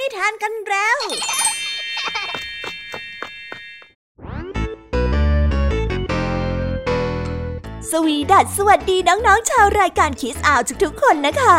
นิทานกันแล้ว สวีดัสสวัสดีน้องๆชาวรายการคิสอาวทุกๆคนนะคะ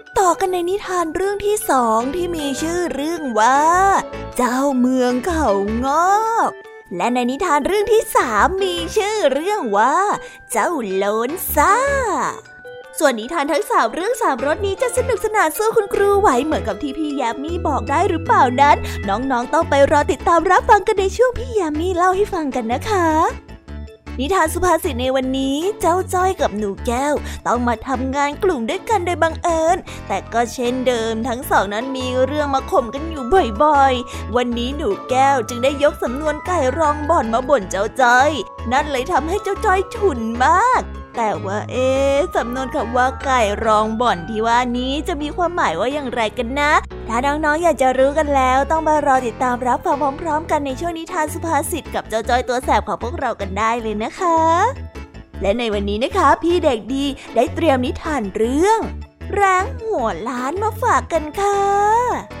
ต่อกันในนิทานเรื่องที่สองที่มีชื่อเรื่องว่า เจ้าเมืองเขางอกและในนิทานเรื่องที่สามมีชื่อเรื่องว่า เจ้าโลนซ่า ส่วนนิทานทั้งสามเรื่องสามรสนี้จะสนุกสนานสู้คุณครูไหวเหมือนกับที่พี่ยามีบอกได้หรือเปล่านั้น น้องๆต้องไปรอติดตามรับฟังกันในช่วงพี่ยามีเล่าให้ฟังกันนะคะ นิทานสุภาษิตในวันนี้เจ้าจ้อยกับหนูแก้ว ต้องมาทำงานกลุ่มด้วยกันโดยบังเอิญ แต่ก็เช่นเดิมทั้งสองนั้นมีเรื่องมาข่มกันอยู่บ่อยๆ วันนี้หนูแก้วจึงได้ยกสำนวนไก่รองบ่อนมาบ่นเจ้าจ้อย นั่นเลยทำให้เจ้าจ้อยฉุนมาก แต่ว่าเอ๊สำนวนคำว่าไก่รองบ่อนที่ว่านี้จะมีความหมายว่าอย่างไรกันนะ ถ้าน้องๆอยากจะรู้กันแล้ว ต้องมารอติดตามรับฟังพร้อม ๆ กันในช่วงนิทานสุภาษิตกับเจ้าจ้อยตัวแสบของพวกเรากันได้เลยนะคะ และในวันนี้นะคะ พี่เด็กดีได้เตรียมนิทานเรื่องแรงหัวล้านมาฝากกันค่ะ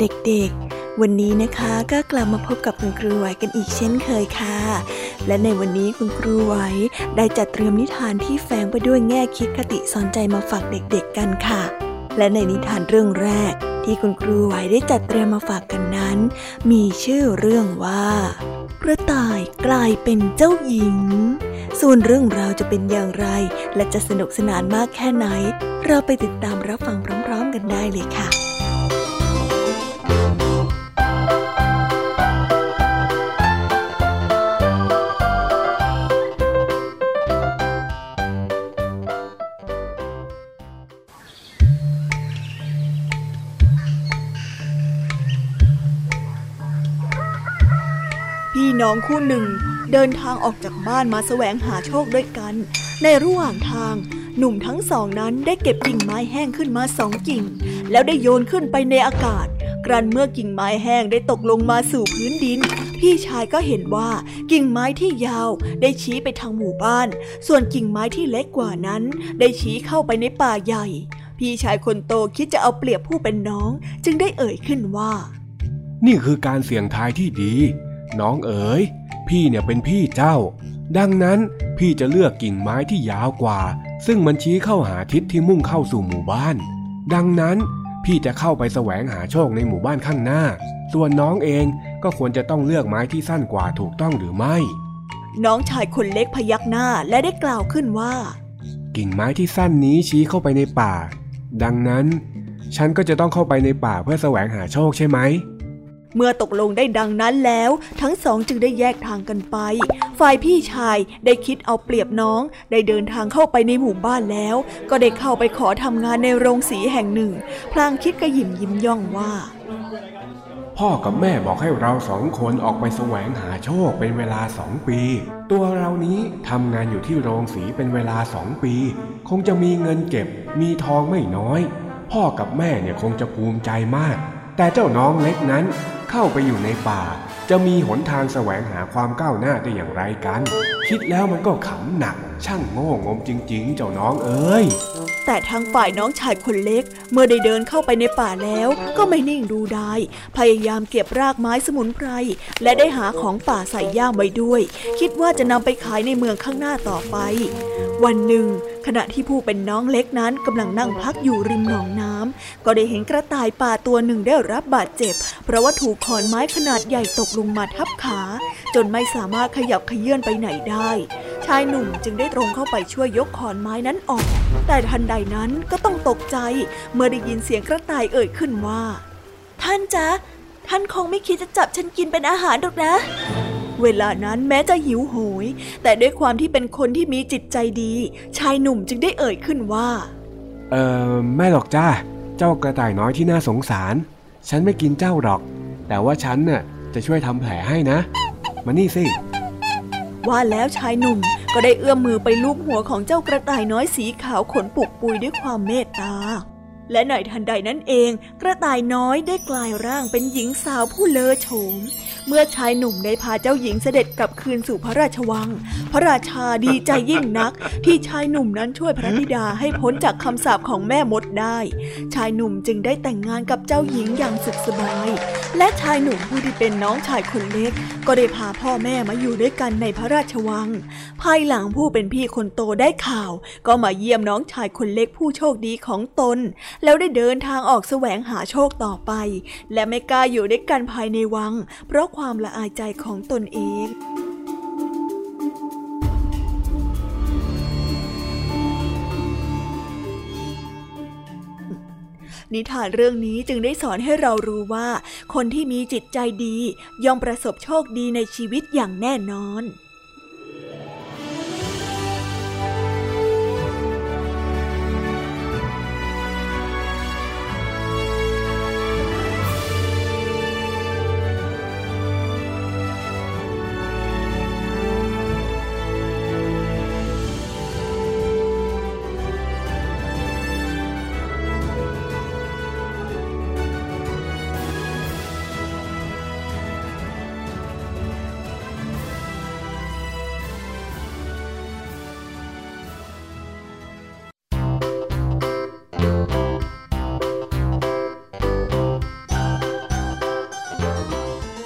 เด็กๆ วันนี้นะคะก็กลับมาพบกับคุณครูไหวกันอีกเช่นเคยค่ะ และในวันนี้คุณครูไหวได้จัดเตรียมนิทานที่แฝงไปด้วยแง่คิดคติสอนใจมาฝากเด็กๆกันค่ะ และในนิทานเรื่องแรก ที่คุณครูไหวได้จัดเตรียมมาฝากกันนั้น มีชื่อเรื่องว่ากระต่ายกลายเป็นเจ้าหญิง ส่วนเรื่องราวจะเป็นอย่างไร และจะสนุกสนานมากแค่ไหน เราไปติดตามรับฟังพร้อมๆกันได้เลยค่ะ น้องคู่หนึ่ง เดินทางออกจากบ้านมาแสวงหาโชคด้วยกัน ในระหว่างทาง หนุ่มทั้งสองนั้นได้เก็บกิ่งไม้แห้งขึ้นมาสองกิ่ง แล้วได้โยนขึ้นไปในอากาศ กรันเมื่อกิ่งไม้แห้งได้ตกลงมาสู่พื้นดิน พี่ชายก็เห็นว่ากิ่งไม้ที่ยาวได้ชี้ไปทางหมู่บ้าน ส่วนกิ่งไม้ที่เล็กกว่านั้น ได้ชี้เข้าไปในป่าใหญ่ พี่ชายคนโตคิดจะเอาเปรียบผู้เป็นน้อง จึงได้เอ่ยขึ้นว่า นี่คือการเสี่ยงทายที่ดี น้องเอ๋ย พี่เนี่ยเป็นพี่เจ้า ดังนั้นพี่จะเลือกกิ่งไม้ที่ยาวกว่า ซึ่งมันชี้เข้าหาทิศที่มุ่งเข้าสู่หมู่บ้าน ดังนั้นพี่จะเข้าไปแสวงหาโชคในหมู่บ้านข้างหน้า ส่วนน้องเองก็ควรจะต้องเลือกไม้ที่สั้นกว่าถูกต้องหรือไม่ น้องชายคนเล็กพยักหน้าและได้กล่าวขึ้นว่า กิ่งไม้ที่สั้นนี้ชี้เข้าไปในป่า ดังนั้น ฉันก็จะต้องเข้าไปในป่าเพื่อแสวงหาโชคใช่ไหม เมื่อตกลงได้ดังนั้นแล้ว ทั้งสองจึงได้แยกทางกันไป ฝ่ายพี่ชายได้คิดเอาเปรียบน้อง ได้เดินทางเข้าไปในหมู่บ้านแล้ว ก็ได้เข้าไปขอทำงานในโรงสีแห่งหนึ่ง พลางคิดกระยิมยิ้มย่องว่า พ่อกับแม่บอกให้เราสองคนออกไปแสวงหาโชคเป็นเวลาสองปี ตัวเรานี้ทำงานอยู่ที่โรงสีเป็นเวลาสองปี คงจะมีเงินเก็บ มีทองไม่น้อย พ่อกับแม่เนี่ยคงจะภูมิใจมาก แต่เจ้าน้องเล็กนั้นเข้าไปอยู่ในป่า จะมีหนทางแสวงหาความก้าวหน้าได้อย่างไรกัน คิดแล้วมันก็ขำหนัก ช่างโง่งมจริง ๆ เจ้าน้องเอ้ยแต่ทางฝ่ายน้องชายคนเล็ก เมื่อได้เดินเข้าไปในป่าแล้วก็ไม่นิ่งดูได้ พยายามเก็บรากไม้สมุนไพร และได้หาของป่าใส่ย่ามไว้ด้วย คิดว่าจะนำไปขายในเมืองข้างหน้าต่อไป วันหนึ่ง ขณะที่ผู้เป็นน้องเล็กนั้นกำลังนั่งพักอยู่ริมหนองน้ำก็ได้เห็นกระต่ายป่าตัวหนึ่งได้รับบาดเจ็บ เพราะว่าถูกขอนไม้ขนาดใหญ่ตกลงมาทับขา จนไม่สามารถขยับเขยื่อนไปไหนได้ ชายหนุ่มจึงได้ตรงเข้าไปช่วยยกขอนไม้นั้นออก แต่ทันใดนั้นก็ต้องตกใจ เมื่อได้ยินเสียงกระต่ายเอ่ยขึ้นว่า ท่านจ๊ะท่านคงไม่คิดจะจับฉันกินเป็นอาหารหรอกนะ เวลานั้นแม้จะหิวโหย แต่ด้วยความที่เป็นคนที่มีจิตใจดี ชายหนุ่มจึงได้เอ่ยขึ้นว่า เออไม่หรอกจ้าเจ้ากระต่ายน้อยที่น่าสงสาร ฉันไม่กินเจ้าหรอก แต่ว่าฉันน่ะจะช่วยทำแผลให้นะ มานี่สิ ว่าแล้วชายหนุ่มก็ได้เอื้อมมือไปลูบหัวของเจ้ากระต่ายน้อยสีขาวขนปุกปุยด้วยความเมตตา และในทันใดนั้นเอง กระต่ายน้อยได้กลายร่างเป็นหญิงสาวผู้เลอโฉม เมื่อชายหนุ่มได้พาเจ้าหญิงเสด็จกลับคืนสู่พระราชวัง พระราชาดีใจยิ่งนัก ที่ชายหนุ่มนั้นช่วยพระธิดาให้พ้นจากคำสาปของแม่มดได้ ชายหนุ่มจึงได้แต่งงานกับเจ้าหญิงอย่างสุขสบาย และชายหนุ่มผู้ที่เป็นน้องชายคนเล็ก ก็ได้พาพ่อแม่มาอยู่ด้วยกันในพระราชวัง ภายหลังผู้เป็นพี่คนโตได้ข่าว ก็มาเยี่ยมน้องชายคนเล็กผู้โชคดีของตน แล้วได้เดินทางออกแสวงหาโชคต่อไป และไม่กล้าอยู่ด้วยกันภายในวัง เพราะความละอายใจของตนเองนิทานเรื่องนี้จึงได้สอนให้เรารู้ว่า คนที่มีจิตใจดีย่อมประสบโชคดีในชีวิตอย่างแน่นอน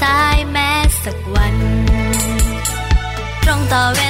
สายแม้สักวัน ตรงต่อเวลา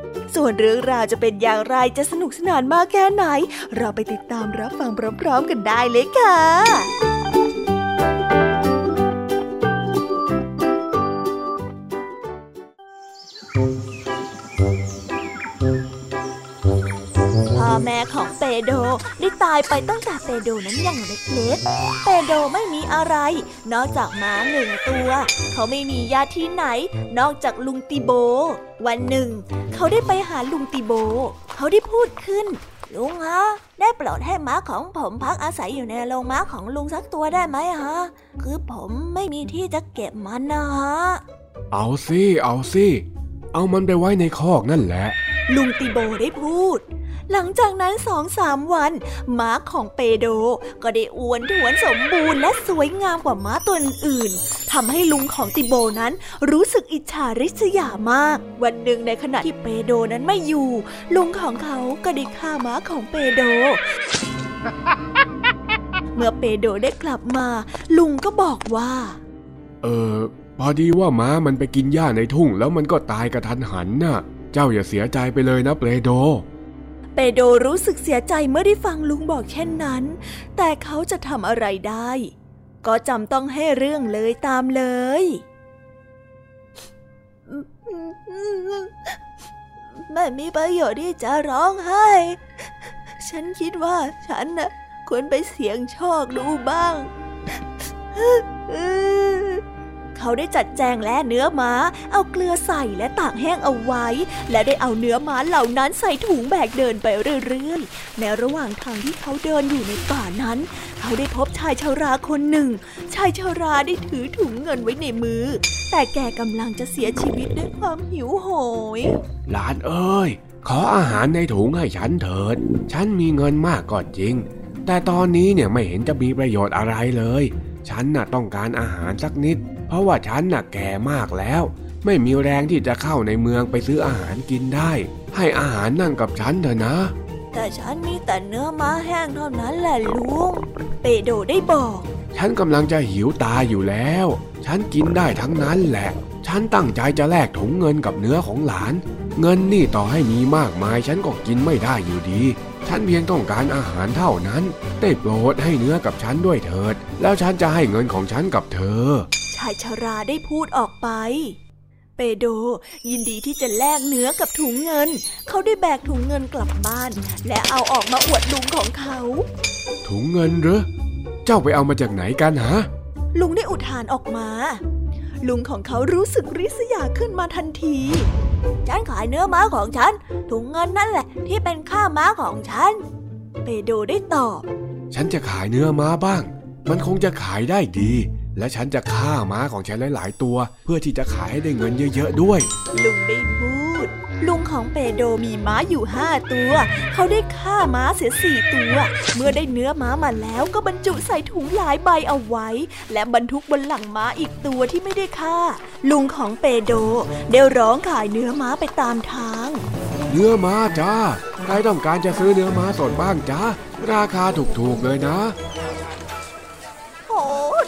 ส่วนเรื่องราวจะเป็นอย่างไรจะสนุกสนานมากแค่ไหน เราไปติดตามรับฟังพร้อมๆกันได้เลยค่ะพ่อแม่ของเปโด ได้ตายไปตั้งแต่เปโดนั้นยังเล็กๆ เปโดไม่มีอะไร นอกจากม้าหนึ่งตัว เขาไม่มีญาติที่ไหน นอกจากลุงติโบ วันหนึ่ง เขาได้ไปหาลุงติโบ เขาได้พูดขึ้น ลุงฮะ ได้โปรดให้ม้าของผมพักอาศัยอยู่ในโรงม้าของลุงสักตัวได้ไหมฮะ คือผมไม่มีที่จะเก็บมันนะฮะ เอาสิ เอาสิ เอามันไปไว้ในคอกนั่นแหละ ลุงติโบได้พูด หลังจากนั้นสองสามวัน ม้าของเปโดก็ได้อ้วนท้วนสมบูรณ์และสวยงามกว่าม้าตัวอื่นทำให้ลุงของติโบนั้นรู้สึกอิจฉาริษยามาก วันหนึ่งในขณะที่เปโดนั้นไม่อยู่ ลุงของเขาก็ได้ฆ่าม้าของเปโด เมื่อเปโดได้กลับมา ลุงก็บอกว่า เออพอดีว่าม้ามันไปกินหญ้าในทุ่ง แล้วมันก็ตายกระทันหันน่ะ เจ้าอย่าเสียใจไปเลยนะเปโด เปโดรู้สึกเสียใจเมื่อได้ฟังลุงบอกเช่นนั้น แต่เขาจะทำอะไรได้ ก็จำต้องให้เรื่องเลยตามเลย ไม่มีประโยชน์ที่จะร้องไห้ ฉันคิดว่าฉันน่ะควรไปเสี่ยงโชคดูบ้าง เขาได้จัดแจงและเนื้อม้า เอาเกลือใส่และตากแห้งเอาไว้ และได้เอาเนื้อม้าเหล่านั้นใส่ถุงแบกเดินไปเรื่อยๆ ในระหว่างทางที่เขาเดินอยู่ในป่านั้น เขาได้พบชายชาราคนหนึ่ง ชายชาราได้ถือถุงเงินไว้ในมือ แต่แกกำลังจะเสียชีวิตด้วยความหิวโหย หลานเอ้ย ขออาหารในถุงให้ฉันเถิด ฉันมีเงินมากก็จริง แต่ตอนนี้เนี่ยไม่เห็นจะมีประโยชน์อะไรเลย ฉันน่ะต้องการอาหารสักนิด เพราะว่าฉันน่ะแก่มากแล้ว ไม่มีแรงที่จะเข้าในเมืองไปซื้ออาหารกินได้ ให้อาหารนั่นกับฉันเถอะนะ แต่ฉันมีแต่เนื้อม้าแห้งเท่านั้นแหละลุงเปโดได้บอก ฉันกำลังจะหิวตายอยู่แล้ว ฉันกินได้ทั้งนั้นแหละ ฉันตั้งใจจะแลกถุงเงินกับเนื้อของหลาน เงินนี่ต่อให้มีมากมาย ฉันก็กินไม่ได้อยู่ดีฉันเพียงต้องการอาหารเท่านั้น ได้โปรดให้เนื้อกับฉันด้วยเถิด แล้วฉันจะให้เงินของฉันกับเธอ ชายชาราได้พูดออกไป เปโดยินดีที่จะแลกเนื้อกับถุงเงิน เขาได้แบกถุงเงินกลับบ้าน และเอาออกมาอวดลุงของเขา ถุงเงินเหรอ เจ้าไปเอามาจากไหนกันฮะ ลุงได้อุทานออกมา ลุงของเขารู้สึกริษยาขึ้นมาทันที ฉันขายเนื้อม้าของฉัน ถุงเงินนั่นแหละ ที่เป็นค่าม้าของฉัน เปโดได้ตอบ ฉันจะขายเนื้อม้าบ้าง มันคงจะขายได้ดี และฉันจะฆ่าม้าของฉันหลาย ๆ ตัว เพื่อที่จะขายให้ได้เงินเยอะ ๆ ด้วย ลุงได้พูด ลุงของเปโดมีม้าอยู่ห้าตัว เขาได้ฆ่าม้าเสียสี่ตัว เมื่อได้เนื้อม้ามาแล้วก็บรรจุใส่ถุงหลายใบเอาไว้ และบรรทุกบนหลังม้าอีกตัวที่ไม่ได้ฆ่า ลุงของเปโดได้ร้องขายเนื้อม้าไปตามทาง เนื้อม้าจ้าใครต้องการจะซื้อเนื้อม้าสดบ้างจ้าราคาถูก ๆ เลยนะโอ้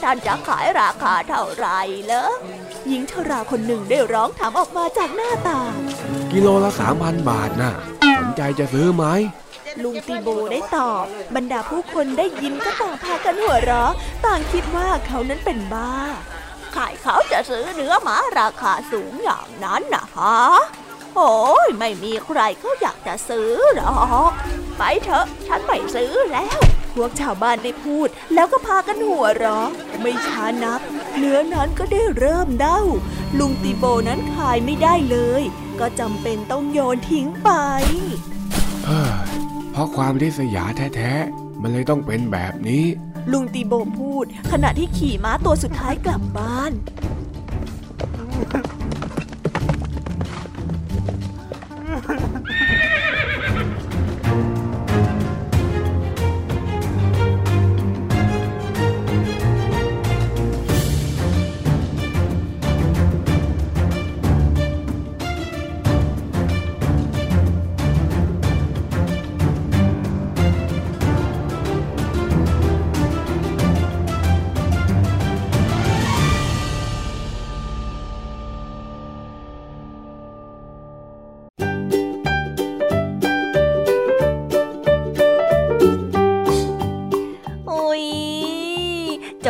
ท่านจะขายราคาเท่าไหร่เหรอหญิงชราคนหนึ่งได้ร้องถามออกมาจากหน้าต่าง กิโลละสามพันบาทน่ะสนใจจะซื้อไหมลุงตีโบได้ตอบ บรรดาผู้คนได้ยินก็ต่างพากันหัวเราะ ต่างคิดว่าเขานั้นเป็นบ้าใครเขาจะซื้อเนื้อหมาราคาสูงอย่างนั้นนะฮะ โอ้ยไม่มีใครเขาอยากจะซื้อหรอก ไปเถอะ ฉันไม่ซื้อแล้ว พวกชาวบ้านได้พูด แล้วก็พากันหัวเราะไม่ช้านัก เนื้อนั้นก็ได้เริ่มเด้าลุงตีโบนั้นขายไม่ได้เลย ก็จำเป็นต้องโยนทิ้งไปเฮ้ยเพราะความริษยาแท้ๆ มันเลยต้องเป็นแบบนี้ ลุงตีโบพูด ขณะที่ขี่ม้าตัวสุดท้ายกลับบ้าน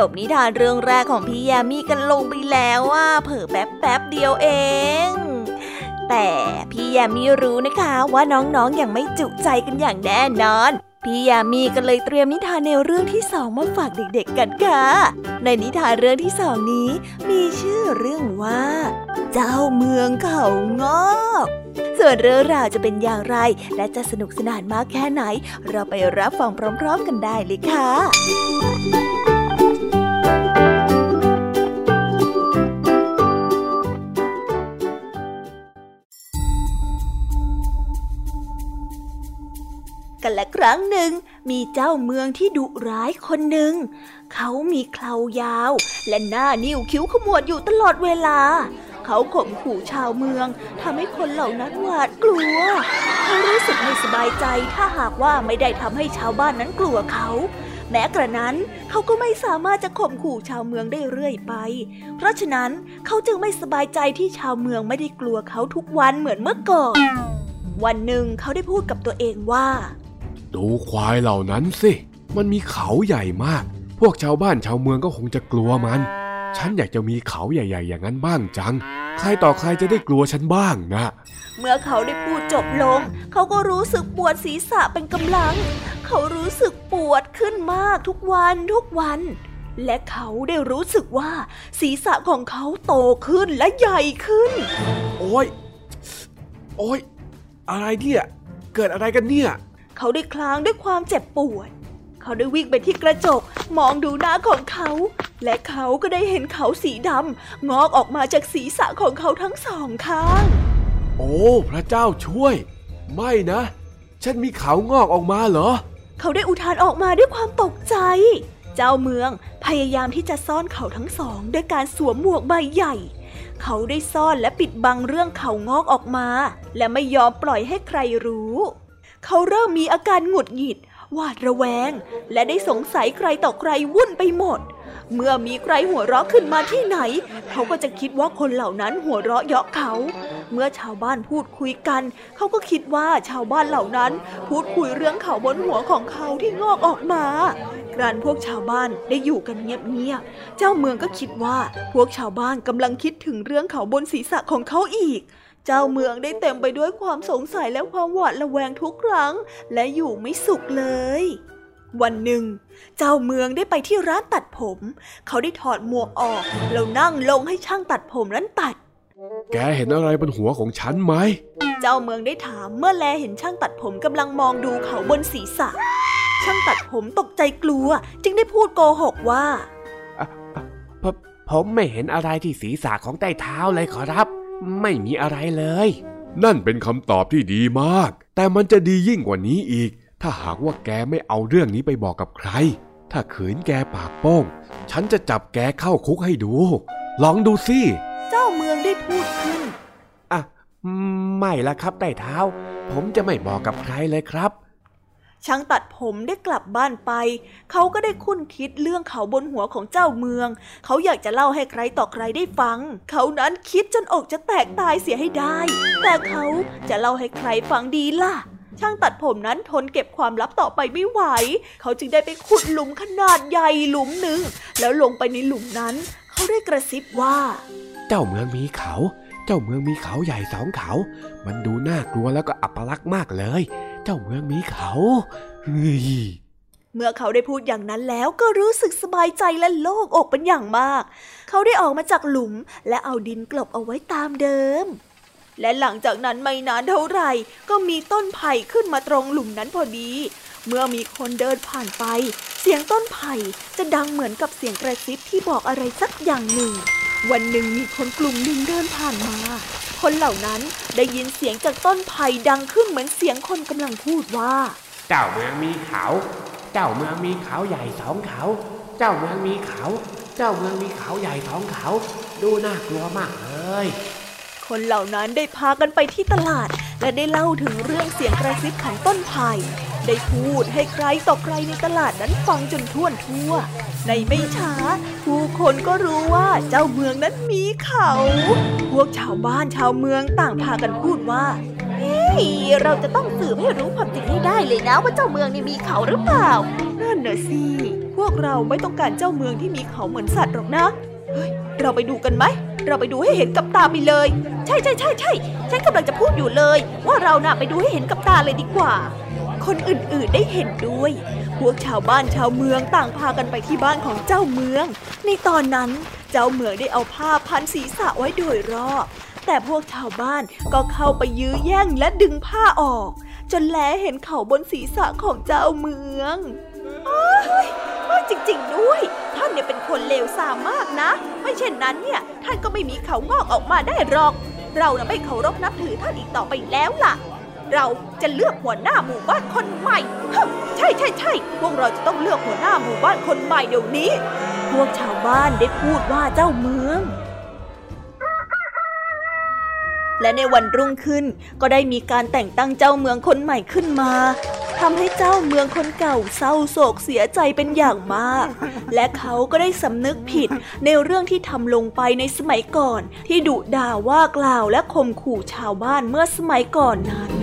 บนิทานเรื่องแรกของพี่ยามีกันลงไปแล้วว่าเผลอแป๊บแป๊บเดียวเอง แต่พี่ยามีรู้นะคะว่าน้องๆออย่างไม่จุใจกันอย่างแน่นอน พี่ยามีก็เลยเตรียมนิทานแนวเรื่องที่สองมาฝากเด็กๆกันค่ะ ในนิทานเรื่องที่สองนี้ มีชื่อเรื่องว่า เจ้าเมืองเขางอกส่วนเรื่องราวจะเป็นอย่างไร และจะสนุกสนานมากแค่ไหน เราไปรับฟังพร้อม ๆ กันได้เลยค่ะ กันละครั้งหนึ่ง มีเจ้าเมืองที่ดุร้ายคนหนึ่ง เขามีเครายาว และหน้านิ้วคิ้วขมวดอยู่ตลอดเวลา เขาข่มขู่ชาวเมืองทำให้คนเหล่านั้นหวาดกลัว เขารู้สึกไม่สบายใจถ้าหากว่าไม่ได้ทำให้ชาวบ้านนั้นกลัวเขาแม้กระนั้นเขาก็ไม่สามารถจะข่มขู่ชาวเมืองได้เรื่อยไป เพราะฉะนั้นเขาจึงไม่สบายใจที่ชาวเมืองไม่ได้กลัวเขาทุกวันเหมือนเมื่อก่อน วันหนึ่งเขาได้พูดกับตัวเองว่า ดูควายเหล่านั้นสิ มันมีเขาใหญ่มาก พวกชาวบ้านชาวเมืองก็คงจะกลัวมัน ฉันอยากจะมีเขาใหญ่ ๆ อย่างนั้นบ้างจัง ใครต่อใครจะได้กลัวฉันบ้างนะ เมื่อเขาได้พูดจบลง เขาก็รู้สึกปวดศีรษะเป็นกำลัง เขารู้สึกปวดขึ้นมากทุกวันทุกวัน และเขาได้รู้สึกว่า ศีรษะของเขาโตขึ้นและใหญ่ขึ้น โอ้ย โอ้ย อะไรเนี่ย เกิดอะไรกันเนี่ย เขาได้คลางด้วยความเจ็บปวด เขาได้วิ่งไปที่กระจกมองดูหน้าของเขา และเขาก็ได้เห็นเขาสีดำงอกออกมาจากศีรษะของเขาทั้งสองข้าง โอ้ พระเจ้าช่วย ไม่นะ ฉันมีเขางอกออกมาเหรอ เขาได้อุทานออกมาด้วยความตกใจ เจ้าเมืองพยายามที่จะซ่อนเขาทั้งสองด้วยการสวมหมวกใบใหญ่เขาได้ซ่อนและปิดบังเรื่องเขางอกออกมา และไม่ยอมปล่อยให้ใครรู้ เขาเริ่มมีอาการหงุดหงิด หวาดระแวง และได้สงสัยใครต่อใครวุ่นไปหมด เมื่อมีใครหัวเราะขึ้นมาที่ไหน เขาก็จะคิดว่าคนเหล่านั้นหัวเราะเยาะเขา เมื่อชาวบ้านพูดคุยกัน เขาก็คิดว่าชาวบ้านเหล่านั้นพูดคุยเรื่องเขาบนหัวของเขาที่งอกออกมากรานพวกชาวบ้านได้อยู่กันเงียบๆ เจ้าเมืองก็คิดว่าพวกชาวบ้านกำลังคิดถึงเรื่องเขาบนศีรษะของเขาอีก เจ้าเมืองได้เต็มไปด้วยความสงสัยและความหวาดระแวงทุกครั้ง และอยู่ไม่สุขเลย วันหนึ่ง เจ้าเมืองได้ไปที่ร้านตัดผม เขาได้ถอดหมวกออกแล้วนั่งลงให้ช่างตัดผมนั้นตัด แกเห็นอะไรบนหัวของฉันไหม เจ้าเมืองได้ถามเมื่อแลเห็นช่างตัดผมกำลังมองดูเขาบนศีรษะ ช่างตัดผมตกใจกลัว จึงได้พูดโกหกว่าผผมไม่เห็นอะไรที่ศีรษะของใต้เท้าเลยขอรับ ไม่มีอะไรเลย นั่นเป็นคำตอบที่ดีมาก แต่มันจะดียิ่งกว่านี้อีก ถ้าหากว่าแกไม่เอาเรื่องนี้ไปบอกกับใคร ถ้าขืนแกปากโป้ง ฉันจะจับแกเข้าคุกให้ดู ลองดูสิ เจ้าเมืองได้พูดขึ้น อะ ไม่ละครับใต้เท้า ผมจะไม่บอกกับใครเลยครับ ช่างตัดผมได้กลับบ้านไป เขาก็ได้คุ้นคิดเรื่องเขาบนหัวของเจ้าเมือง เขาอยากจะเล่าให้ใครต่อใครได้ฟัง เขานั้นคิดจนอกจะแตกตายเสียให้ได้ แต่เขาจะเล่าให้ใครฟังดีล่ะช่างตัดผมนั้นทนเก็บความลับต่อไปไม่ไหว เขาจึงได้ไปขุดหลุมขนาดใหญ่หลุมหนึ่ง แล้วลงไปในหลุมนั้น เขาได้กระซิบว่า เจ้าเมืองมีเขา เจ้าเมืองมีเขาใหญ่สองเขา มันดูน่ากลัวแล้วก็อัปลักษณ์มากเลย เจ้าเมืองมีเขาเฮ้ยเมื่อเขาได้พูดอย่างนั้นแล้วก็รู้สึกสบายใจและโล่งอกเป็นอย่างมาก เขาได้ออกมาจากหลุมและเอาดินกลบเอาไว้ตามเดิม และหลังจากนั้นไม่นานเท่าไหร่ ก็มีต้นไผ่ขึ้นมาตรงหลุมนั้นพอดี เมื่อมีคนเดินผ่านไป เสียงต้นไผ่จะดังเหมือนกับเสียงกระซิบที่บอกอะไรสักอย่างหนึ่ง วันหนึ่งมีคนกลุ่มหนึ่งเดินผ่านมา คนเหล่านั้นได้ยินเสียงจากต้นไผ่ดังขึ้นเหมือนเสียงคนกำลังพูดว่า เจ้าเมืองมีเขา เจ้าเมืองมีเขาใหญ่สองเขา เจ้าเมืองมีเขา เจ้าเมืองมีเขาใหญ่สองเขา ดูน่ากลัวมากเลยคนเหล่านั้นได้พากันไปที่ตลาด และได้เล่าถึงเรื่องเสียงกระซิบของต้นไผ่ได้พูดให้ใครต่อใครในตลาดนั้นฟังจนทั่วทั่ว ในไม่ช้า ผู้คนก็รู้ว่าเจ้าเมืองนั้นมีเขา พวกชาวบ้านชาวเมืองต่างพากันพูดว่าเฮ้เราจะต้องสืบให้รู้ความจริงให้ได้เลยนะว่าเจ้าเมืองนี่มีเขาหรือเปล่า นั่นน่ะสิ พวกเราไม่ต้องการเจ้าเมืองที่มีเขาเหมือนสัตว์หรอกนะ เฮ้ย เราไปดูกันไหม เราไปดูให้เห็นกับตาไปเลย ใช่ใช่ใช่ใช่ ฉันกำลังจะพูดอยู่เลย ว่าเราน่ะไปดูให้เห็นกับตาเลยดีกว่า คนอื่นๆได้เห็นด้วย พวกชาวบ้านชาวเมืองต่างพากันไปที่บ้านของเจ้าเมือง ในตอนนั้นเจ้าเมืองได้เอาผ้าพันศีรษะไว้โดยรอบ แต่พวกชาวบ้านก็เข้าไปยื้อแย่งและดึงผ้าออก จนแลเห็นเขาบนศีรษะของเจ้าเมืองอ้ยอ้ยจริง ๆ ด้วย ท่านเนี่ยเป็นคนเลวทรามมากนะ ไม่เช่นนั้นเนี่ย ท่านก็ไม่มีเขางอกออกมาได้หรอก เราน่ะไม่เคารพนับถือท่านอีกต่อไปแล้วล่ะ เราจะเลือกหัวหน้าหมู่บ้านคนใหม่ใช่ใช่ใช่พวกเราจะต้องเลือกหัวหน้าหมู่บ้านคนใหม่เดี๋ยวนี้ พวกชาวบ้านได้พูดว่าเจ้าเมือง และในวันรุ่งขึ้นก็ได้มีการแต่งตั้งเจ้าเมืองคนใหม่ขึ้นมาทำให้เจ้าเมืองคนเก่าเศร้าโศกเสียใจเป็นอย่างมาก และเขาก็ได้สำนึกผิดในเรื่องที่ทำลงไปในสมัยก่อน ที่ดุด่าว่ากล่าวและข่มขู่ชาวบ้านเมื่อสมัยก่อนนั้น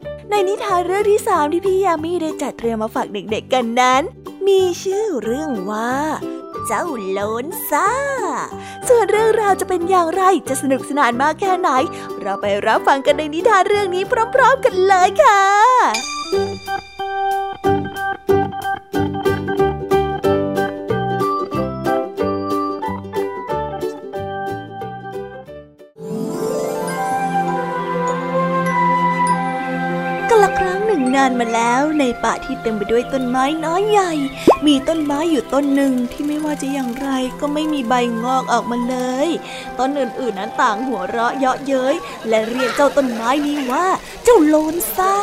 ในนิทานเรื่องที่สามที่พี่ยามีได้จัดเตรียมมาฝากเด็กๆกันนั้น มีชื่อเรื่องว่า เจ้าโลนซ่า ส่วนเรื่องราวจะเป็นอย่างไรจะสนุกสนานมากแค่ไหน เราไปรับฟังกันในนิทานเรื่องนี้พร้อม ๆ กันเลยค่ะานมาแล้วในป่าที่เต็มไปด้วยต้นไม้น้อยใหญ่ มีต้นไม้อยู่ต้นหนึ่งที่ไม่ว่าจะอย่างไรก็ไม่มีใบงอกออกมาเลย ต้นอื่นๆนั้นต่างหัวเราะเยาะเย้ยและเรียกเจ้าต้นไม้นี้ว่า เจ้าโลนซ่า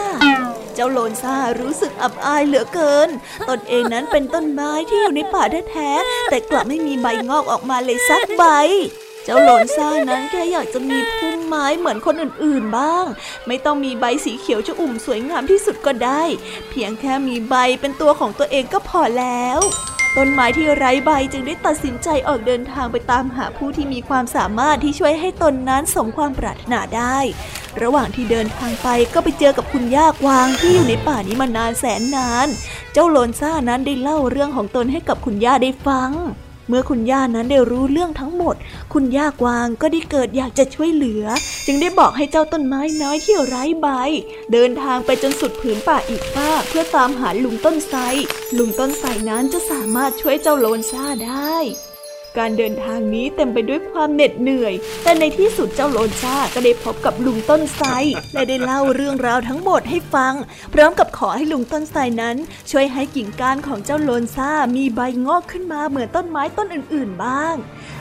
เจ้าโลนซ่ารู้สึกอับอายเหลือเกิน ตนเองนั้นเป็นต้นไม้ที่อยู่ในป่าแท้ๆแต่กลับไม่มีใบงอกออกมาเลยสักใบจ้าโลนซ่านั้นแค่อยากจะมีพุ่ม ไม้เหมือนคนอื่นๆบ้าง ไม่ต้องมีใบสีเขียวจะอุ่มสวยงามที่สุดก็ได้ เพียงแค่มีใบเป็นตัวของตัวเองก็พอแล้วต้นไม้ที่ไร้ใบจึงได้ตัดสินใจออกเดินทางไปตามหาผู้ที่มีความสามารถที่ช่วยให้ตนนั้นสมความปรารถนาได้ ระหว่างที่เดินทางไปก็ไปเจอกับคุณย่ากวางที่อยู่ในป่านี้มานานแสนนาน เจ้าโลนซ่านั้นได้เล่าเรื่องของตนให้กับคุณย่าได้ฟัง เมื่อคุณย่านั้นได้รู้เรื่องทั้งหมด คุณย่ากวางก็ได้เกิดอยากจะช่วยเหลือ จึงได้บอกให้เจ้าต้นไม้น้อยที่ไร้ใบ เดินทางไปจนสุดผืนป่าอีกฝ้าเพื่อตามหาลุงต้นไทรลุงต้นไทรนั้นจะสามารถช่วยเจ้าโลนซ่าได้ การเดินทางนี้เต็มไปด้วยความเหน็ดเหนื่อย แต่ในที่สุดเจ้าโลนซ่าก็ได้พบกับลุงต้นไทรและได้เล่าเรื่องราวทั้งหมดให้ฟัง พร้อมกับขอให้ลุงต้นไทรนั้น ช่วยให้กิ่งก้านของเจ้าโลนซ่ามีใบงอกขึ้นมาเหมือนต้นไม้ต้นอื่น ๆ บ้าง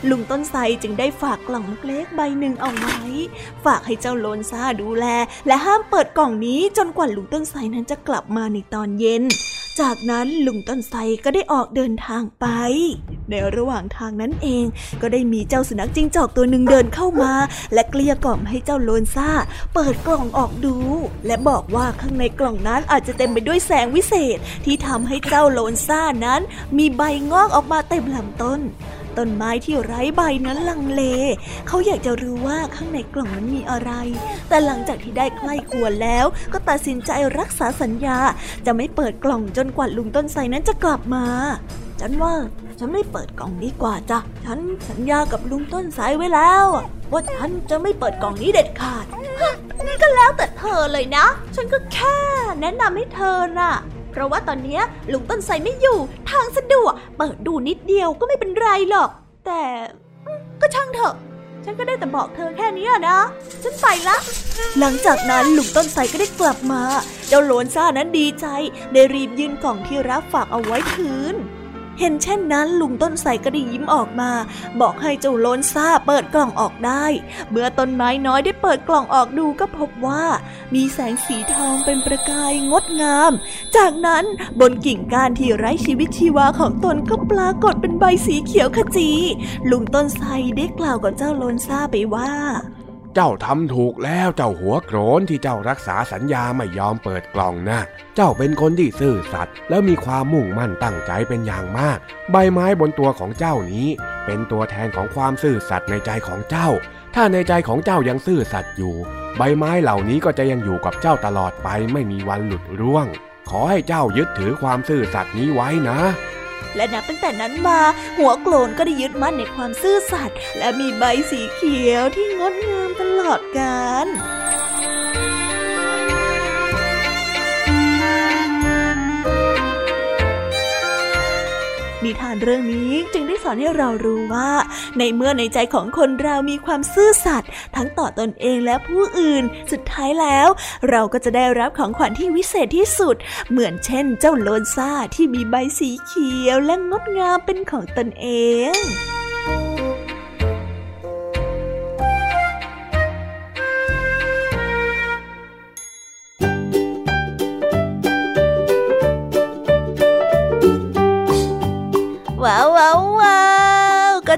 ลุงต้นไทรจึงได้ฝากกล่องเล็กใบหนึ่งเอาไว้ ฝากให้เจ้าโลนซ่าดูแล และห้ามเปิดกล่องนี้จนกว่าลุงต้นไทรนั้นจะกลับมาในตอนเย็น จากนั้นลุงต้นไทรก็ได้ออกเดินทางไป ในระหว่างทางนั้นเอง ก็ได้มีเจ้าสุนัขจิ้งจอกตัวหนึ่งเดินเข้ามา และเกลี้ยกล่อมให้เจ้าโลนซ่า เปิดกล่องออกดู และบอกว่าข้างในกล่องนั้นอาจจะเต็มไปด้วยแสงวิเศษที่ทำให้เจ้าโลนซ่านั้น มีใบงอกออกมาเต็มลำต้น ต้นไม้ที่ไร้ใบนั้นลังเล เขาอยากจะรู้ว่าข้างในกล่องนั้นมีอะไร แต่หลังจากที่ได้ใกล้ควรแล้ว ก็ตัดสินใจรักษาสัญญา จะไม่เปิดกล่องจนกว่าลุงต้นไทรนั้นจะกลับมา ฉันว่าฉันไม่เปิดกล่องดีกว่าจ้ะ ฉันสัญญากับลุงต้นไทรไว้แล้วว่าฉันจะไม่เปิดกล่องนี้เด็ดขาดนี่ก็แล้วแต่เธอเลยนะ ฉันก็แค่แนะนำให้เธอน่ะ ราะว่าตอนนี้ลุงต้นไทรไม่อยู่ ทางสะดวก เปิดดูนิดเดียวก็ไม่เป็นไรหรอก แต่ก็ช่างเถอะ ฉันก็ได้แต่บอกเธอแค่นี้นะ ฉันไปละ หลังจากนั้นลุงต้นไทรก็ได้กลับมา เจ้าโลนซ่านั้นดีใจ ได้รีบยื่นกล่องที่รับฝากเอาไว้คืน เห็นเช่นนั้นลุงต้นไทรก็ได้ยิ้มออกมา บอกให้เจ้าโลนซ่าเปิดกล่องออกได้ เมื่อต้นไม้น้อยได้เปิดกล่องออกดูก็พบว่า มีแสงสีทองเป็นประกายงดงาม จากนั้นบนกิ่งก้านที่ไร้ชีวิตชีวาของตนก็ปรากฏเป็นใบสีเขียวขจี ลุงต้นไทรได้กล่าวกับเจ้าโลนซ่าไปว่า เจ้าทำถูกแล้วเจ้าหัวโกรนที่เจ้ารักษาสัญญาไม่ยอมเปิดกล่องนะ เจ้าเป็นคนที่ซื่อสัตย์แล้วมีความมุ่งมั่นตั้งใจเป็นอย่างมาก ใบไม้บนตัวของเจ้านี้ เป็นตัวแทนของความซื่อสัตย์ในใจของเจ้า ถ้าในใจของเจ้ายังซื่อสัตย์อยู่ ใบไม้เหล่านี้ก็จะยังอยู่กับเจ้าตลอดไปไม่มีวันหลุดร่วง ขอให้เจ้ายึดถือความซื่อสัตย์นี้ไว้นะ และนับตั้งแต่นั้นมา หัวโกลนก็ได้ยึดมั่นในความซื่อสัตย์และมีใบสีเขียวที่งดงามตลอดกาลนิทานเรื่องนี้จึงได้สอนให้เรารู้ว่า ในเมื่อในใจของคนเรามีความซื่อสัตย์ทั้งต่อตอนเองและผู้อื่น สุดท้ายแล้ว เราก็จะได้รับของขวัญที่วิเศษที่สุด เหมือนเช่น เจ้าโลนซ่าที่มีใบสีเขียวและงดงามเป็นของตนเองว้าวว้าว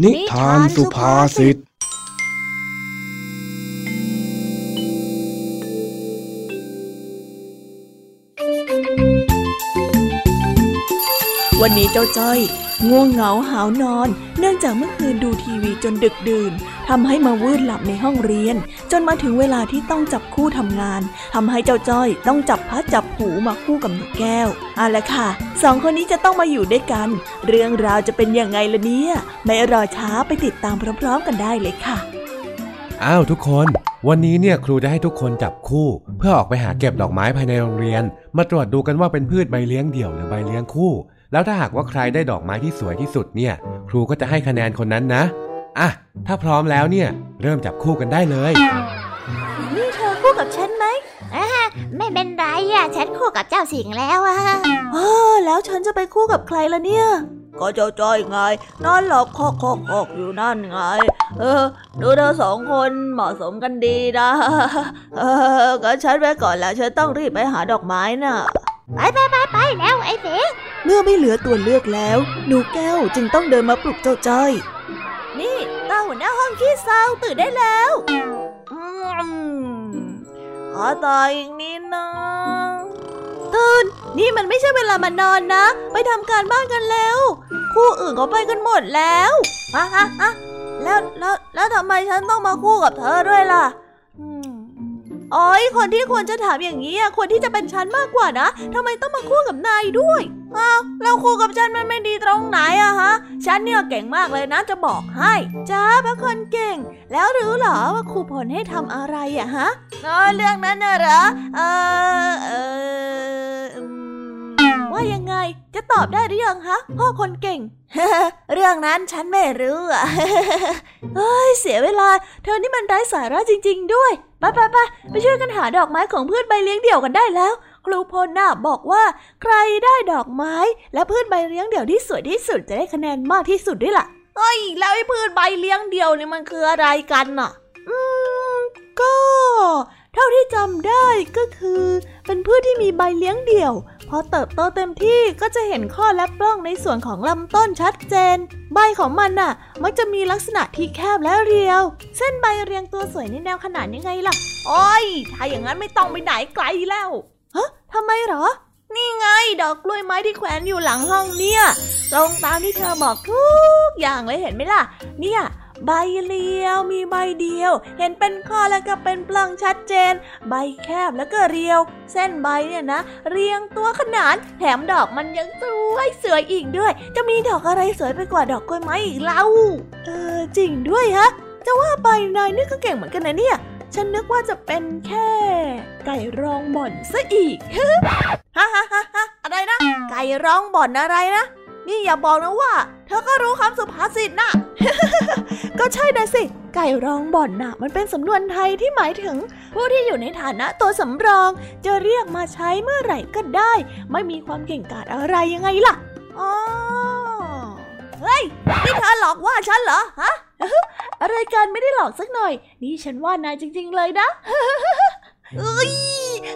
นิทานสุภาษิต วันนี้เจ้าจ้อย ง่วงเหงาหาวนอน เนื่องจากเมื่อคืนดูทีวีจนดึกดื่นทำให้มาวืดหลับในห้องเรียน จนมาถึงเวลาที่ต้องจับคู่ทำงานทำให้เจ้าจ้อย ต้องจับพัดจับหูมาคู่กับนกแก้วเอาละค่ะสองคนนี้จะต้องมาอยู่ด้วยกัน เรื่องราวจะเป็นยังไงล่ะเนี่ยไม่รอช้าไปติดตามพร้อมๆกันได้เลยค่ะอ้าวทุกคนวันนี้เนี่ยครูจะให้ทุกคนจับคู่ เพื่อออกไปหาเก็บดอกไม้ภายในโรงเรียน มาตรวจดูกันว่าเป็นพืชใบเลี้ยงเดี่ยวหรือใบเลี้ยงคู่ แล้วถ้าหากว่าใครได้ดอกไม้ที่สวยที่สุดเนี่ย ครูก็จะให้คะแนนคนนั้นนะ อะ ถ้าพร้อมแล้วเนี่ย เริ่มจับคู่กันได้เลย นี่เธอคู่กับฉันไหมไม่เป็นไรอะ ฉันคู่กับเจ้าสิงแล้วอะเออแล้วฉันจะไปคู่กับใครล่ะเนี่ย ก็เจ้าจ้อยไง นอนหลับคอกคอกคอกอยู่นั่นไง เออ ดูเธอสองคนเหมาะสมกันดีนะ เออก็ฉันไปก่อนแล้วฉันต้องรีบไปหาดอกไม้น่ะ ไปไปไปไปแล้วไอ้เสงเมื่อไม่เหลือตัวเลือกแล้ว หนูแก้วจึงต้องเดินมาปลุกเจ้าจ้อย นี่ตาหัวหน้าห้องขี้เศร้าตื่นได้แล้วอืมขอต่ออีกนิดนะตื่น นี่มันไม่ใช่เวลามานอนนะ ไปทำการบ้านกันแล้ว คู่อื่นเขาไปกันหมดแล้วอะอะอะแล้วแล้วแล้วทำไมฉันต้องมาคู่กับเธอด้วยล่ะ อ๋อยคนที่ควรจะถามอย่างนี้อะควรที่จะเป็นฉันมากกว่านะทำไมต้องมาคู่กับนายด้วยอ้าวแล้วคู่กับฉันมันไม่ดีตรงไหนอะฮะ ฉันเนี่ยเก่งมากเลยนะจะบอกให้จ้าพระคนเก่ง แล้วรู้เหรอว่าครูพลให้ทำอะไรอะฮะอ๋อเรื่องนั้นน่ะเหรอเออเออ ว่ายังไง จะตอบได้หรือยังฮะ พ่อคนเก่ง เรื่องนั้นฉันไม่รู้อะเฮ้ยเสียเวลา เธอนี่มันไร้สาระจริง ๆ ด้วยไปไปไปไปช่วยกันหาดอกไม้ของพืชใบเลี้ยงเดี่ยวกันได้แล้ว ครูพลน่ะบอกว่าใครได้ดอกไม้ และพืชใบเลี้ยงเดี่ยวที่สวยที่สุดจะได้คะแนนมากที่สุดด้วยล่ะเฮ้ยแล้วไอ้พืชใบเลี้ยงเดี่ยวนี่มันคืออะไรกันน่ะ อืมก็ เท่าที่จำได้ก็คือ เป็นพืชที่มีใบเลี้ยงเดี่ยว อเติบโตเต็มที่ก็จะเห็นข้อและปล้องในส่วนของลำต้นชัดเจน ใบของมันน่ะ มักจะมีลักษณะที่แคบและเรียว เส้นใบเรียงตัวสวยในแนวขนานยังไงล่ะ โอ้ย ถ้าอย่างนั้นไม่ต้องไปไหนไกลแล้วฮะทำไมหรอ นี่ไง ดอกกล้วยไม้ที่แขวนอยู่หลังห้องเนี่ย ตรงตามที่เธอบอกทุกอย่างเลยเห็นไหมล่ะ เนี่ย ใบเรียวมีใบเดียว เห็นเป็นข้อแล้วก็เป็นปล้องชัดเจน ใบแคบแล้วก็เรียว เส้นใบเนี่ยนะ เรียงตัวขนานแถมดอกมันยังสวยสวยอีกด้วย จะมีดอกอะไรสวยไปกว่าดอกกล้วยไม้อีกเล่าเออจริงด้วยฮะจะว่าไปนายนี่ก็เก่งเหมือนกันนะเนี่ยฉันนึกว่าจะเป็นแค่ ไก่ร้องบ่อนซะอีกฮ่าฮ่าฮ่าฮ่าอะไรนะ ไก่ร้องบ่อนอะไรนะ นี่อย่าบอกนะว่า ธอก็รู้คำสุภาษิตนะก็ใช่นะสิ ไก่ร้องบ่อนน่ะ มันเป็นสำนวนไทยที่หมายถึง ผู้ที่อยู่ในฐานะตัวสำรอง จะเรียกมาใช้เมื่อไหร่ก็ได้ ไม่มีความเก่งกาจอะไรยังไงล่ะ อ๋อ เฮ้ย นี่เธอหลอกว่าฉันเหรอ ฮะ อะไรกันไม่ได้หลอกสักหน่อย นี่ฉันว่านายจริง ๆ เลยนะ เอ้ย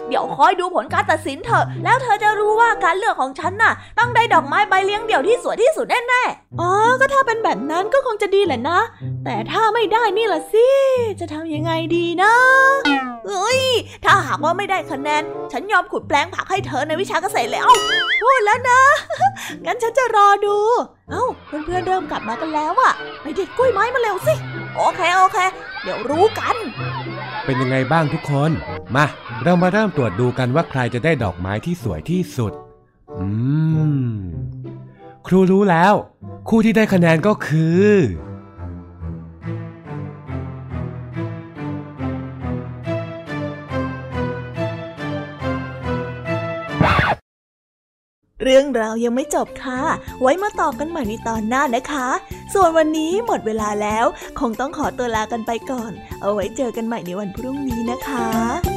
เดี๋ยวคอยดูผลการตัดสินเถอะ แล้วเธอจะรู้ว่าการเลือกของฉันน่ะ ต้องได้ดอกไม้ใบเลี้ยงเดี่ยวที่สวยที่สุดแน่ๆ อ๋อ ก็ถ้าเป็นแบบนั้นก็คงจะดีแหละนะ แต่ถ้าไม่ได้นี่ล่ะสิ จะทำยังไงดีนะเอ้ย ถ้าหากว่าไม่ได้คะแนน ฉันยอมขุดแปลงผักให้เธอในวิชาเกษตรแล้วพูดแล้วนะ งั้นฉันจะรอดู เอ้า เพื่อนๆเริ่มกลับมากันแล้วอะไปเด็ดกล้วยไม้มาเร็วสิ โอเคโอเค เดี๋ยวรู้กัน เป็นยังไงบ้างทุกคน มา เรามาเริ่มตรวจดูกันว่าใครจะได้ดอกไม้ที่สวยที่สุด อืม ครูรู้แล้ว คู่ที่ได้คะแนนก็คือ เรื่องราวยังไม่จบค่ะ ไว้มาต่อกันใหม่ในตอนหน้านะคะ ส่วนวันนี้หมดเวลาแล้ว คงต้องขอตัวลากันไปก่อน เอาไว้เจอกันใหม่ในวันพรุ่งนี้นะคะ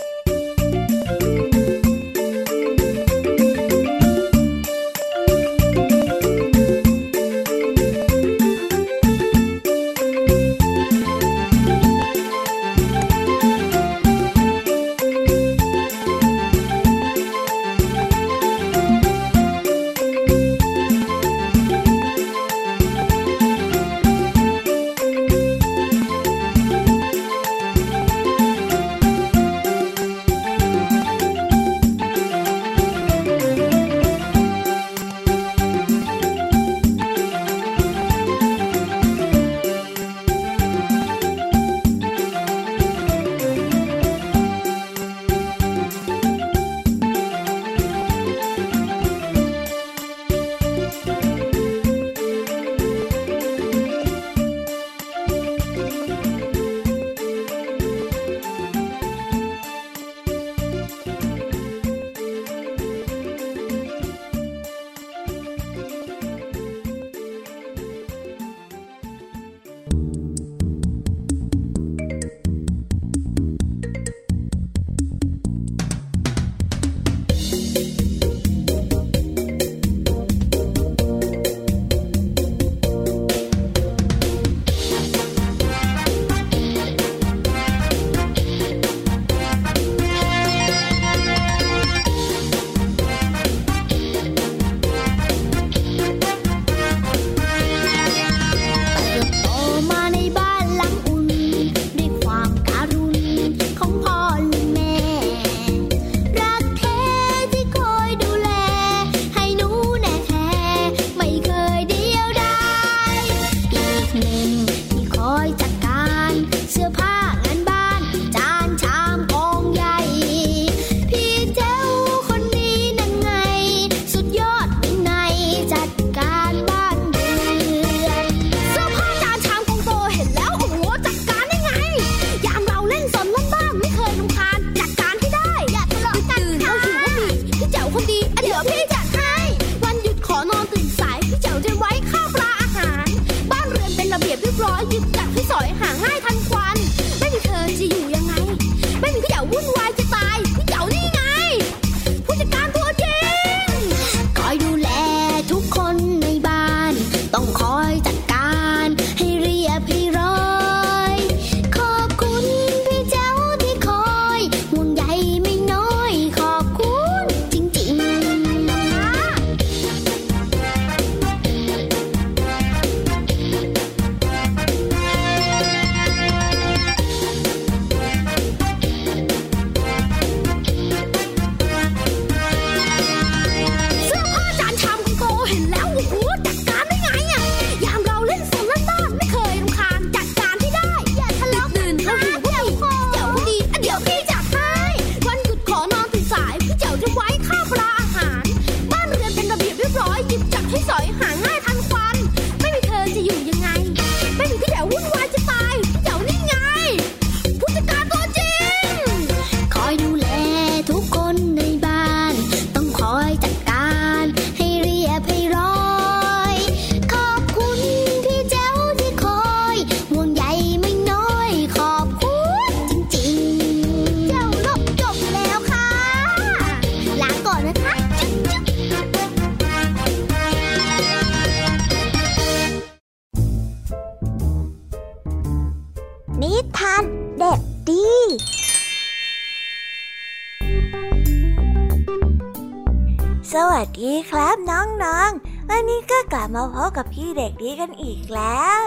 ดีกันอีกแล้ว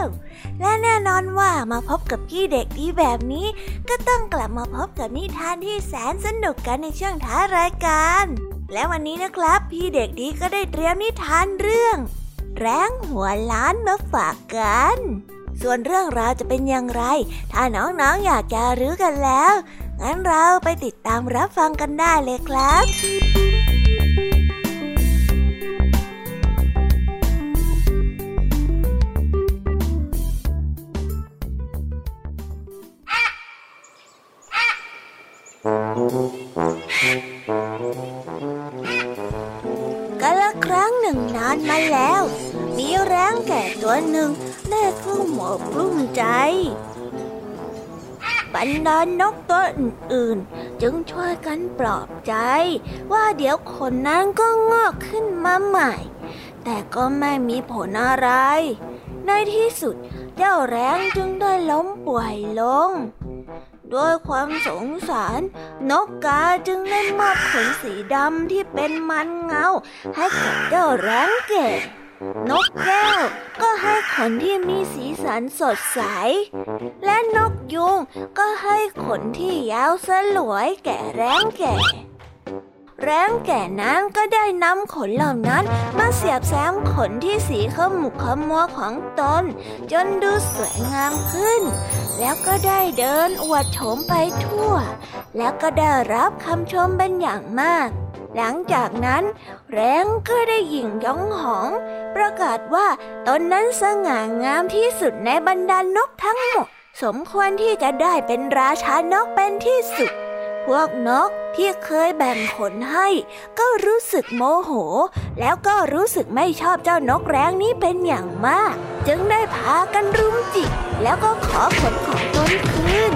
และแน่นอนว่ามาพบกับพี่เด็กดีแบบนี้ ก็ต้องกลับมาพบกับนิทานที่แสนสนุกกันในช่วงท้ารายการ และวันนี้นะครับ พี่เด็กดีก็ได้เตรียมนิทานเรื่อง แร้งหัวล้านมาฝากกัน ส่วนเรื่องราวจะเป็นอย่างไร ถ้าน้องๆออยากจะรู้กันแล้ว งั้นเราไปติดตามรับฟังกันได้เลยครับ มใจ บรรดานกตัวอื่นๆ จึงช่วยกันปลอบใจ ว่าเดี๋ยวคนนั้นก็งอกขึ้นมาใหม่ แต่ก็ไม่มีผลอะไร ในที่สุดเจ้าแรงจึงได้ล้มป่วยลงด้วยความสงสาร นกกาจึงได้มอบขนสีดำที่เป็นมันเงา ให้กับเจ้าแร้งเก่ นกแก้วก็ให้ขนที่มีสีสันสดใส และนกยุงก็ให้ขนที่ยาวสลวยแก่แรงแก่ แร้งแก่นั้นก็ได้นำขนเหล่านั้นมาเสียบแซมขนที่สีขมุกขมัวของตน จนดูสวยงามขึ้น แล้วก็ได้เดินอวดโฉมไปทั่ว แล้วก็ได้รับคำชมเป็นอย่างมาก หลังจากนั้น แร้งก็ได้หยิ่งยองหอง ประกาศว่าตนนั้นสง่างามที่สุดในบรรดานกทั้งหมด สมควรที่จะได้เป็นราชานกเป็นที่สุด พวกนกที่เคยแบ่งขนให้ ก็รู้สึกโมโห แล้วก็รู้สึกไม่ชอบเจ้านกแร้งนี้เป็นอย่างมาก จึงได้พากันรุมจิก แล้วก็ขอขนของตนคืน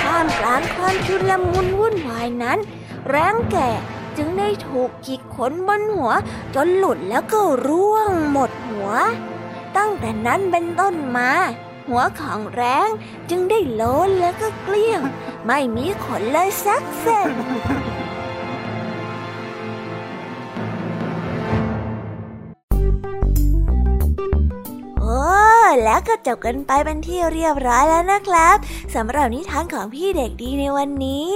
ท่ามกลางความชุลมุนวุ่นวายนั้น แร้งแก่จึงได้ถูกจิกขนบนหัว จนหลุดแล้วก็ร่วงหมดหัว ตั้งแต่นั้นเป็นต้นมา หัวของแรงจึงได้โล้นแล้วก็เกลี้ยง ไม่มีขนเลยสักเส้นโอ้แล้วก็จบกันไปเป็นที่เรียบร้อยแล้วนะครับสำหรับนิทานของพี่เด็กดีในวันนี้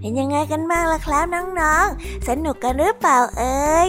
เป็นยังไงกันบ้างล่ะครับน้องๆ สนุกกันหรือเปล่าเอ่ย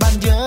พัน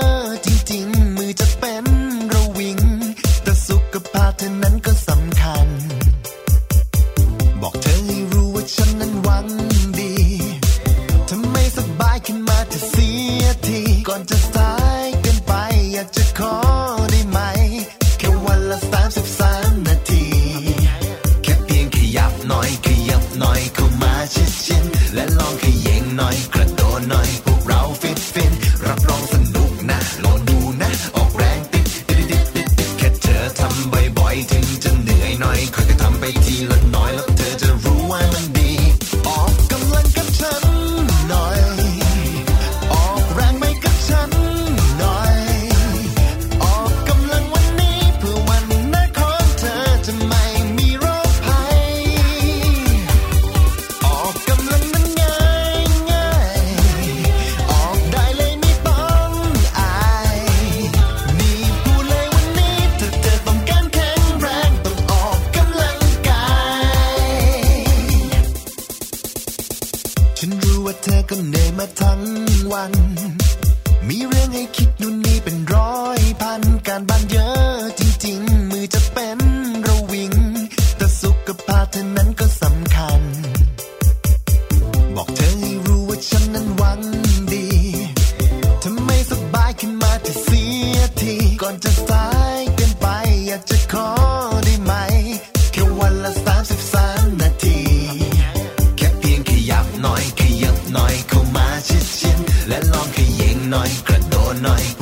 Donai, cred Donai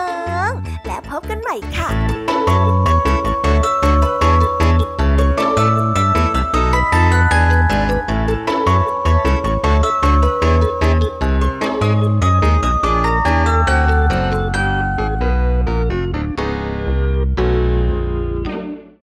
องๆ และพบกันใหม่ค่ะ